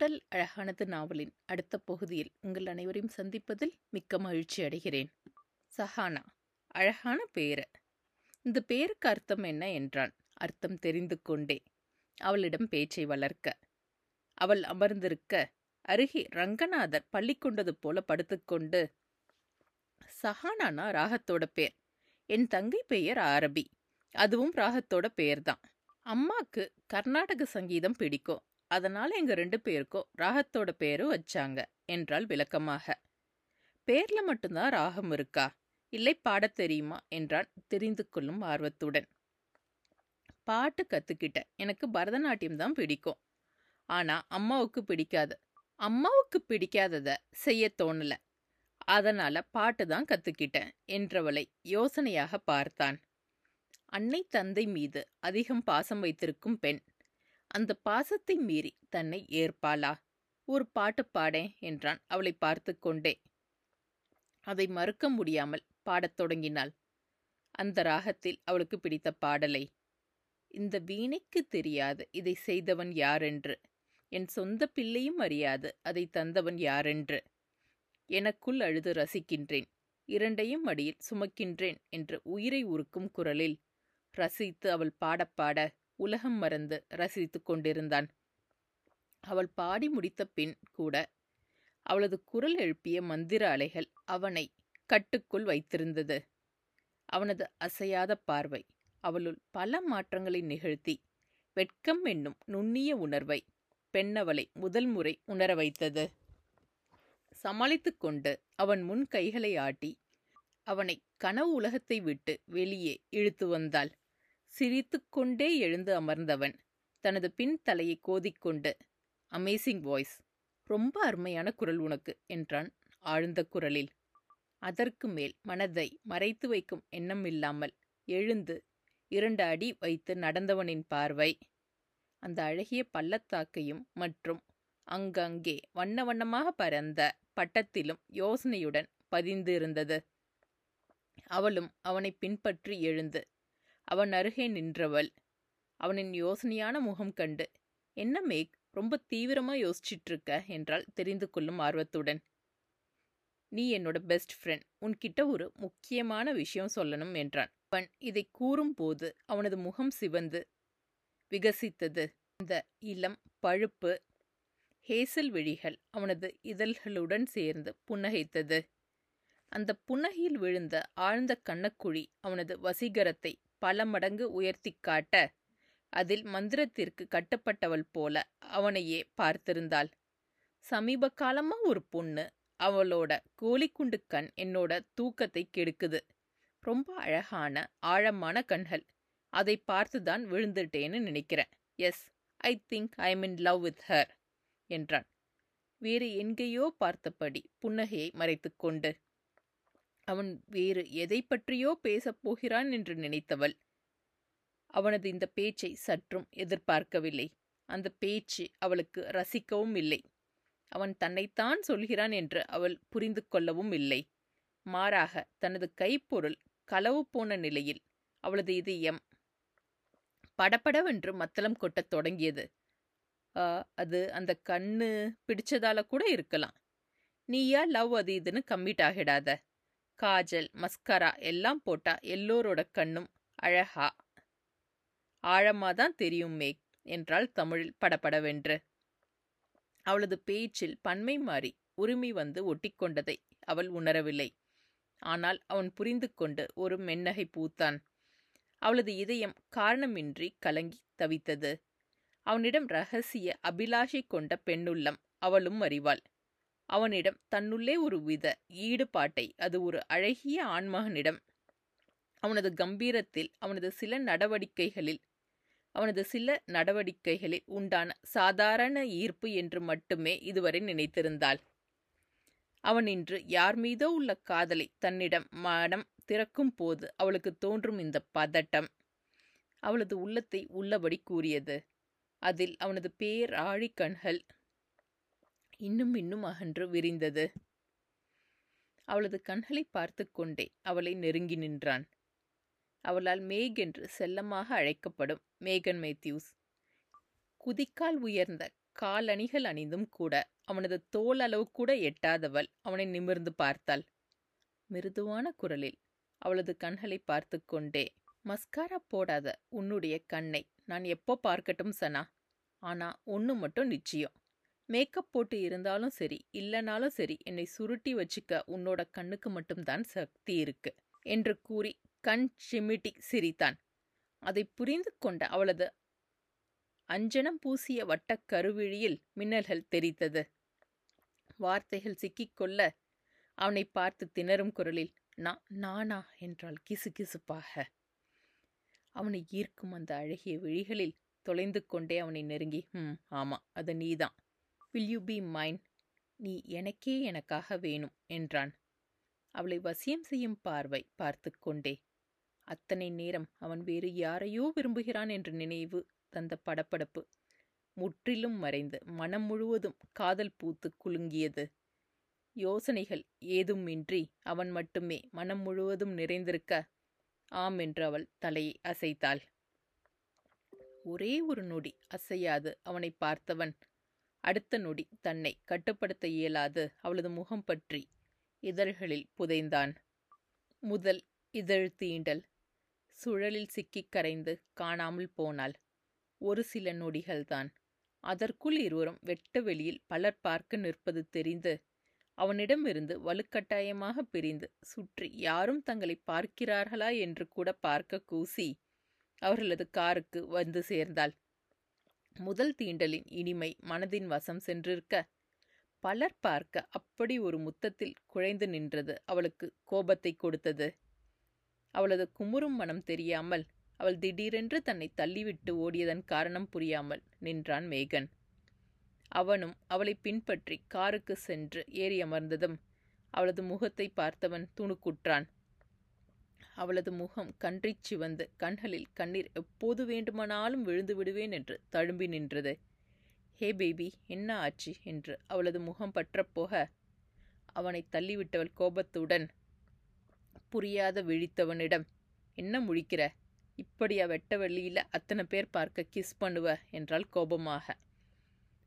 உடல் அழகானது நாவலின் அடுத்த பகுதியில் உங்கள் அனைவரையும் சந்திப்பதில் மிக்க மகிழ்ச்சி அடைகிறேன். சஹானா அழகான பேர. இந்த பேருக்கு அர்த்தம் என்ன என்றான். அர்த்தம் தெரிந்து கொண்டே. அவளிடம் பேச்சை வளர்க்க. அவள் அமர்ந்திருக்க. அருகே ரங்கநாதர் பள்ளி கொண்டது போல படுத்துக்கொண்டு சஹானானா ராகத்தோட பேர். என் தங்கை பெயர் ஆரபி. அதுவும் ராகத்தோட பெயர்தான் அம்மாக்கு கர்நாடக சங்கீதம் பிடிக்கும். அதனால எங்க ரெண்டு பேருக்கும் ராகத்தோட பேரு வச்சாங்க என்றாள் விளக்கமாக. பேர்ல மட்டும்தான் ராகம் இருக்கா? இல்லை பாடத் தெரியுமா? என்றான் தெரிந்து கொள்ளும் ஆர்வத்துடன். பாட்டு கத்துக்கிட்டேன். எனக்கு பரதநாட்டியம் தான் பிடிக்கும். ஆனா அம்மாவுக்கு பிடிக்காது. அம்மாவுக்கு பிடிக்காதத செய்ய தோணல. அதனால பாட்டு தான் கத்துக்கிட்டேன் என்றவளை யோசனையாக பார்த்தான். அன்னை தந்தை மீது அதிகம் பாசம் வைத்திருக்கும் பெண். அந்த பாசத்தை மீறி தன்னை ஏற்பாளா? ஒரு பாட்டு பாடேன் என்றான் அவளை பார்த்து கொண்டே. அதை மறுக்க முடியாமல் பாடத் தொடங்கினாள். அந்த ராகத்தில் அவளுக்கு பிடித்த பாடலை இந்த வீணைக்கு தெரியாது இதை செய்தவன் யாரென்று. என் சொந்த பிள்ளையும் அறியாது அதை தந்தவன் யாரென்று. எனக்குள் அழுது ரசிக்கின்றேன். இரண்டையும் அடியில் சுமக்கின்றேன் என்று உயிரை உருக்கும் குரலில் ரசித்து அவள் பாடப்பாட உலகம் மறந்து ரசித்துக் கொண்டிருந்தான். அவள் பாடி முடித்த பின் கூட அவளது குரல் எழுப்பிய மந்திர அலைகள் அவனை கட்டுக்குள் வைத்திருந்தது. அவனது அசையாத பார்வை அவளுள் பல மாற்றங்களை நிகழ்த்தி வெட்கம் என்னும் நுண்ணிய உணர்வை பெண்ணவளை முதல் முறை உணர வைத்தது. சமாளித்துக் கொண்டு அவன் முன் கைகளை ஆட்டி அவனை கனவு உலகத்தை விட்டு வெளியே இழுத்து வந்தாள். சிரித்துக்கொண்டே எழுந்து அமர்ந்தவன். தனது பின் தலையை கோதிக்கொண்டு அமேசிங் வாய்ஸ் ரொம்ப அருமையான குரல் உனக்கு என்றான் ஆழ்ந்த குரலில். அதற்கு மேல் மனதை மறைத்து வைக்கும் எண்ணம் இல்லாமல் எழுந்து இரண்டு அடி வைத்து நடந்தவனின் பார்வை அந்த அழகிய பள்ளத்தாக்கையும் மற்றும் அங்கங்கே வண்ண வண்ணமாக பறந்த பட்டத்திலும் யோசனையுடன் பதிந்து இருந்தது அவளும் அவனை பின்பற்றி எழுந்து அவன் அருகே நின்றவள். அவனின் யோசனையான முகம் கண்டு என்ன மேக் ரொம்ப தீவிரமா யோசிச்சிட்டு இருக்க என்றால் தெரிந்து கொள்ளும் ஆர்வத்துடன். நீ என்னோட பெஸ்ட் ஃப்ரெண்ட் உன்கிட்ட ஒரு முக்கியமான விஷயம் சொல்லணும் என்றான். அவன் இதை கூறும்போது அவனது முகம் சிவந்து விகசித்தது. இந்த இளம் பழுப்பு ஹேசல் விழிகள் அவனது இதழ்களுடன் சேர்ந்து புன்னகைத்தது. அந்த புன்னகையில் விழுந்த ஆழ்ந்த கண்ணக்குழி அவனது வசீகரத்தை பல மடங்கு உயர்த்தி காட்ட. அதில் மந்திரத்திற்கு கட்டுப்பட்டவள் போல அவனையே பார்த்திருந்தாள். சமீப காலமா ஒரு பொண்ணு. அவளோட கோழிக்குண்டு கண் என்னோட தூக்கத்தை கெடுக்குது. ரொம்ப அழகான ஆழமான கண்கள். அதை பார்த்துதான் விழுந்துட்டேன்னு நினைக்கிறேன். Yes I think I am in love with her என்றான். வேறு எங்கேயோ பார்த்தபடி புன்னகையை மறைத்துக்கொண்டு அவன் வேறு எதை பற்றியோ பேசப் போகிறான் என்று நினைத்தவள். அவனது இந்த பேச்சை சற்றும் எதிர்பார்க்கவில்லை. அந்த பேச்சு அவளுக்கு ரசிக்கவும் இல்லை. அவன் தன்னைத்தான் சொல்கிறான் என்று அவள் புரிந்து கொள்ளவும் இல்லை. மாறாக தனது கைப்பொருள் களவு போன நிலையில் அவளது இதயம் படபடவென்று மத்தளம் கொட்டத் தொடங்கியது. ஆ, அது அந்த கண்ணு பிடிச்சதால கூட இருக்கலாம். நீயா லவ் அது இதுன்னு கம்மிட் ஆகிடாத. காஜல் மஸ்கரா எல்லாம் போட்டா எல்லோரோட கண்ணும் அழகா. ஆழமாதான் தெரியும் மேக் என்றாள் தமிழில் படபடவென்று. அவளது பேச்சில் பன்மை மாறி உரிமை வந்து ஒட்டிக்கொண்டதை அவள் உணரவில்லை. ஆனால் அவன் புரிந்து கொண்டு ஒரு மென்னகை பூத்தான். அவளது இதயம் காரணமின்றி கலங்கி தவித்தது. அவனிடம் ரகசிய அபிலாஷை கொண்ட பெண்ணுள்ளம் அவளும் அறிவாள். அவனிடம் தன்னுள்ளே ஒரு வித ஈடுபாட்டை அது ஒரு அழகிய ஆண்மகனிடம் அவனது கம்பீரத்தில் அவனது சில நடவடிக்கைகளில் அவனது சில நடவடிக்கைகளில் உண்டான சாதாரண ஈர்ப்பு என்று மட்டுமே இதுவரை நினைத்திருந்தாள். அவன் இன்று யார் மீதோ உள்ள காதலை தன்னிடம் மனம் திறக்கும் போது அவளுக்கு தோன்றும் இந்த பதட்டம். அவளது உள்ளத்தை உள்ளபடி கூறியது. அதில் அவனது பேர் கண்கள் இன்னும் இன்னும் அகன்று விரிந்தது. அவளது கண்களை பார்த்து கொண்டே அவளை நெருங்கி நின்றான். அவளால் மேக் என்று செல்லமாக அழைக்கப்படும் மேகன் மேத்யூஸ். குதிக்கால் உயர்ந்த காலணிகள் அணிந்தும் கூட அவனது தோல் அளவு கூட எட்டாதவள் அவனை நிமிர்ந்து பார்த்தாள். மிருதுவான குரலில் அவளது கண்களை பார்த்து கொண்டே மஸ்காரா போடாத உன்னுடைய கண்ணை நான் எப்போ பார்க்கட்டும் சனா. ஆனா ஒன்று மட்டும் நிச்சயம். மேக்கப் போட்டு இருந்தாலும் சரி இல்லைனாலும் சரி என்னை சுருட்டி வச்சுக்க உன்னோட கண்ணுக்கு மட்டும்தான் சக்தி இருக்கு என்று கூறி கண் சிமிட்டி சிரித்தான். அதை புரிந்து கொண்ட அவளது அஞ்சனம் பூசிய வட்டக் கருவிழியில் மின்னல்கள் தெரித்தது. வார்த்தைகள் சிக்கிக்கொள்ள அவனை பார்த்து திணறும் குரலில் நான் நானா? என்றாள் கிசுகிசுப்பாக. அவனை ஈர்க்கும் அந்த அழகிய விழிகளில் தொலைந்து கொண்டே அவனை நெருங்கி ம் ஆமா அது நீதான். வில் யூ பி மைன் நீ எனக்கே எனக்காக வேணும் என்றான். அவளை வசியம் செய்யும் பார்வை பார்த்து கொண்டே. அத்தனை நேரம் அவன் வேறு யாரையோ விரும்புகிறான் என்ற நினைவு தந்த படப்படப்பு முற்றிலும் மறைந்து மனம் முழுவதும் காதல் பூத்து குலுங்கியது. யோசனைகள் ஏதுமின்றி அவன் மட்டுமே மனம் முழுவதும் நிறைந்திருக்க ஆம் என்று அவள் தலையை அசைத்தாள். ஒரே ஒரு நொடி அசையாது அவனை பார்த்தவன். அடுத்த நொடி தன்னை கட்டுப்படுத்த இயலாது. அவளது முகம் பற்றி இதழ்களில் புதைந்தான். முதல் இதழ் தீண்டல். சுழலில் சிக்கிக் கரைந்து காணாமல் போனாள். ஒரு சில நொடிகள்தான். அதற்குள் இருவரும் வெட்ட வெளியில் பலர் பார்க்க நிற்பது தெரிந்து அவனிடமிருந்து வலுக்கட்டாயமாக பிரிந்து சுற்றி யாரும் தங்களை பார்க்கிறார்களா என்று கூட பார்க்க கூசி அவர்களது காருக்கு வந்து சேர்ந்தாள். முதல் தீண்டலின் இனிமை மனதின் வசம் சென்றிருக்க. பலர் பார்க்க அப்படி ஒரு முத்தத்தில் குழைந்து நின்றது அவளுக்கு கோபத்தை கொடுத்தது. அவளது குமுறும் மனம் தெரியாமல் அவள் திடீரென்று தன்னை தள்ளிவிட்டு ஓடியதன் காரணம் புரியாமல் நின்றான் மேகன். அவனும் அவளை பின்பற்றி காருக்கு சென்று ஏறி அமர்ந்ததும் அவளது முகத்தை பார்த்தவன் துணுக்குற்றான். அவளது முகம் கன்றிச் சிவந்து கண்களில் கண்ணீர் எப்போது வேண்டுமானாலும் விழுந்து விடுவேன் என்று தழும்பி நின்றது. ஹே பேபி என்ன ஆச்சு? என்று அவளது முகம் பற்றப்போக அவனை தள்ளிவிட்டவள் கோபத்துடன் புரியாத விழித்தவனிடம் என்ன முழிக்கிற? இப்படியா வெட்ட வெள்ளியில் அத்தனை பேர் பார்க்க கிஸ் பண்ணுவ? என்றால் கோபமாக.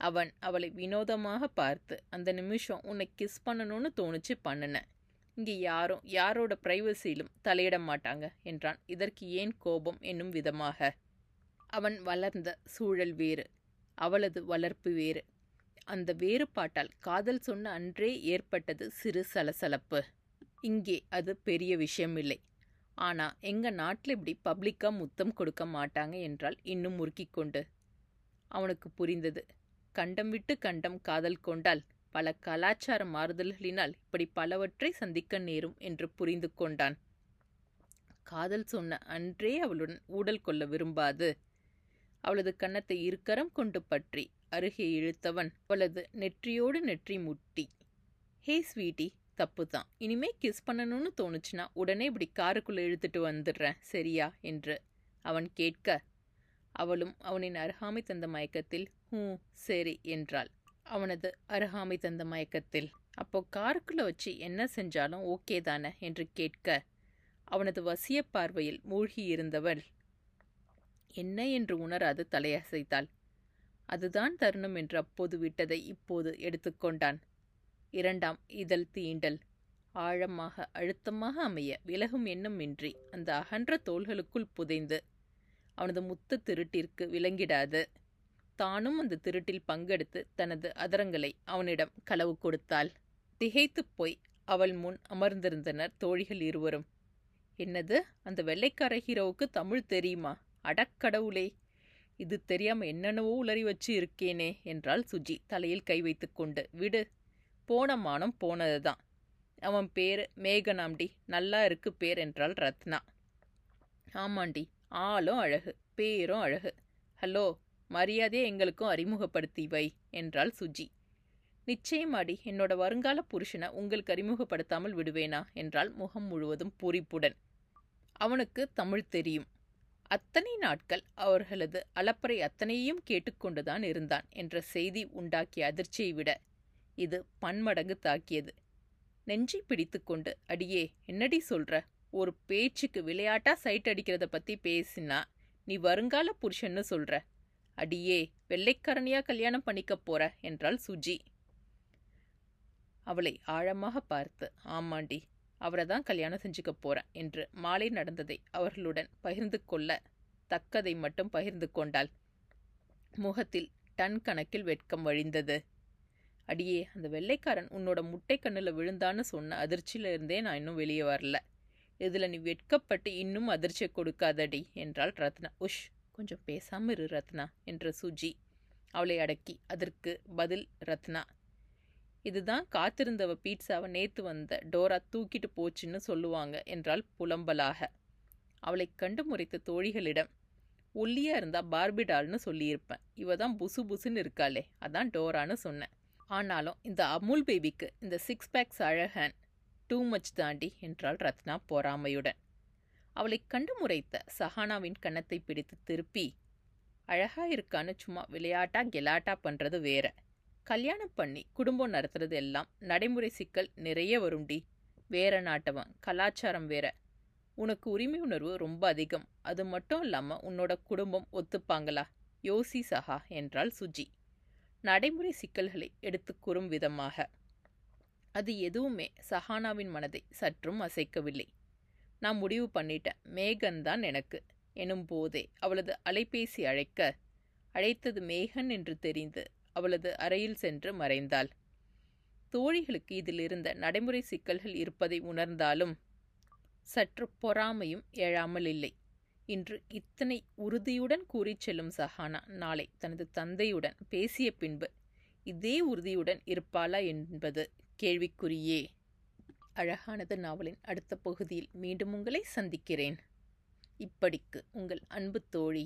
அவன் அவளை வினோதமாக பார்த்து அந்த நிமிஷம் உன்னை கிஸ் பண்ணணும்னு தோணுச்சு பண்ணினேன் இங்கே யாரும் யாரோட பிரைவசியிலும் தலையிட மாட்டாங்க என்றான். இதற்கு ஏன் கோபம் என்னும் விதமாக. அவன் வளர்ந்த சூழல் வேறு அவளது வளர்ப்பு வேறு. அந்த வேறுபாட்டால் காதல் சொன்ன அன்றே ஏற்பட்டது சிறு சலசலப்பு. இங்கே அது பெரிய விஷயமில்லை. ஆனால் எங்கள் நாட்டில் இப்படி பப்ளிக்கா முத்தம் கொடுக்க மாட்டாங்க என்றால் இன்னும் முறுக்கிக் கொண்டு. அவனுக்கு புரிந்தது. கண்டம் விட்டு கண்டம் காதல் கொண்டால் பல கலாச்சார மாறுதல்களினால் இப்படி பலவற்றை சந்திக்க நேரும் என்று புரிந்து கொண்டான். காதல் சொன்ன அன்றே அவளுடன் ஊடல் கொள்ள விரும்பாது. அவளது கன்னத்தை இருக்கரம் கொண்டு பற்றி அருகே இழுத்தவன் அவளது நெற்றியோடு நெற்றி முட்டி. ஹே ஸ்வீட்டி தப்பு தான் இனிமே கிஸ் பண்ணணும்னு தோணுச்சுன்னா உடனே இப்படி காருக்குள்ளே இழுத்துட்டு வந்துடுறேன் சரியா? என்று அவன் கேட்க. அவளும் அவனின் அருகாமை தந்த மயக்கத்தில் ஹூ சரி என்றாள். அவனது அருகாமை தந்த மயக்கத்தில். அப்போ காருக்குள்ள வச்சு என்ன செஞ்சாலும் ஓகே தானே? என்று கேட்க அவனது வசிய பார்வையில் மூழ்கியிருந்தவள் என்ன? என்று உணராது தலையசைத்தாள். அதுதான் தருணம் என்று அப்போது விட்டதை இப்போது எடுத்துக்கொண்டான் இரண்டாம் இதழ் தீண்டல். ஆழமாக அழுத்தமாக அமைய விலகும் எண்ணமின்றி அந்த அகன்ற தோள்களுக்குள் புதைந்து அவனது முத்த திருட்டிற்கு விளங்கிடாது. தானும் அந்த திருட்டில் பங்கெடுத்து தனது அதரங்களை அவனிடம் களவு கொடுத்தாள். திகைத்துப் போய் அவள் முன் அமர்ந்திருந்தனர் தோழிகள் இருவரும். என்னது? அந்த வெள்ளைக்கார ஹீரோவுக்கு தமிழ் தெரியுமா? அடக்கடவுளே இது தெரியாம என்னென்னவோ உளறி வச்சு இருக்கேனே! என்றாள் சுஜி தலையில் கை வைத்துக்கொண்டு விடு. போன மானம் போனதுதான். அவன் பேரு மேகனாம்டி. நல்லா இருக்கு பேர் என்றாள் ரத்னா. ஆமாண்டி. ஆளும் அழகு. பேரும் அழகு. ஹலோ! மரியாதையை எங்களுக்கும் அறிமுகப்படுத்தி வை என்றாள் சுஜி. நிச்சயமாடி என்னோட வருங்கால புருஷனை உங்களுக்கு அறிமுகப்படுத்தாமல் விடுவேனா என்றால் முகம் முழுவதும் பூரிப்புடன். அவனுக்கு தமிழ் தெரியும். அத்தனை நாட்கள் அவர்களது அலப்பறை அத்தனையும் கேட்டுக்கொண்டுதான் இருந்தான் என்ற செய்தி உண்டாக்கிய அதிர்ச்சியை விட இது பன்மடங்கு தாக்கியது. நெஞ்சை பிடித்துக்கொண்டு அடியே என்னடி சொல்ற? ஒரு பேச்சுக்கு விளையாட்டா சைட் அடிக்கிறத பத்தி பேசினா நீ வருங்கால புருஷன்னு சொல்ற? அடியே வெள்ளைக்காரனியா கல்யாணம் பண்ணிக்கப் போற? என்றாள் சுஜி. அவளை ஆழமாக பார்த்து ஆமாண்டி அவரை தான் கல்யாணம் செஞ்சுக்க போறேன் என்று மாலை நடந்ததை அவர்களுடன் பகிர்ந்து கொள்ள தக்கதை மட்டும் பகிர்ந்து கொண்டாள். முகத்தில் டன் கணக்கில் வெட்கம் வழிந்தது. அடியே அந்த வெள்ளைக்காரன் உன்னோட முட்டை கண்ணில் விழுந்தான்னு சொன்ன அதிர்ச்சியில இருந்தே நான் இன்னும் வெளியே வரல. இதில் நீ வெட்கப்பட்டு இன்னும் அதிர்ச்சியை கொடுக்காதடி என்றாள் ரத்னா. உஷ் கொஞ்சம் பேசாமல் இரு ரத்னா என்ற சுஜி அவளை அடக்கி அதற்கு பதில் ரத்னா. இதுதான் காத்திருந்தவ பீட்சாவை நேத்து வந்த டோரா தூக்கிட்டு போச்சுன்னு சொல்லுவாங்க என்றால் புலம்பலாக. அவளை கண்டு முறைத்த தோழிகளிடம் ஒல்லியாக இருந்தால் பார்பிடால்னு சொல்லியிருப்பேன். இவ தான் புசு புசுன்னு இருக்காளே அதான் டோரான்னு சொன்னேன். ஆனாலும் இந்த அமுல் பேபிக்கு இந்த சிக்ஸ் பேக்ஸ் அழகன் டூ மச் தாண்டி என்றாள் ரத்னா பொறாமையுடன். அவளை கண்டு முறைத்த சஹானாவின் கன்னத்தை பிடித்து திருப்பி அழகா இருக்கான்னு சும்மா விளையாட்டா கெலாட்டா பண்றது வேற. கல்யாணம் பண்ணி குடும்பம் நடத்துறது எல்லாம் நடைமுறை சிக்கல் நிறைய வரும்டி. வேற நாட்டவன் கலாச்சாரம் வேற. உனக்கு உரிமை உணர்வு ரொம்ப அதிகம். அது மட்டும் இல்லாம உன்னோட குடும்பம் ஒத்துப்பாங்களா? யோசி சஹா என்றாள் சுஜி. நடைமுறை சிக்கல்களை எடுத்து கூறும் விதமாக அது எதுவுமே சஹானாவின் மனதை சற்றும் அசைக்கவில்லை. நான் முடிவு பண்ணிட்டேன். மேகன் தான் எனக்கு. எனும் போதே அவளது அலைபேசி அழைக்க அழைத்தது மேகன் என்று தெரிந்து அவளது அறையில் சென்று மறைந்தாள். தோழிகளுக்கு இதில் இருந்த நடைமுறை சிக்கல்கள் இருப்பதை உணர்ந்தாலும் சற்று பொறாமையும் எழாமல் இல்லை. இன்று இத்தனை உறுதியுடன் கூறிச் செல்லும் சஹானா நாளை தனது தந்தையுடன் பேசிய பின்பு இதே உறுதியுடன் இருப்பாளா என்பது கேள்விக்குறியே. அழகானது நாவலின் அடுத்த பகுதியில் மீண்டும் உங்களை சந்திக்கிறேன். இப்படிக்கு உங்கள் அன்பு தோழி.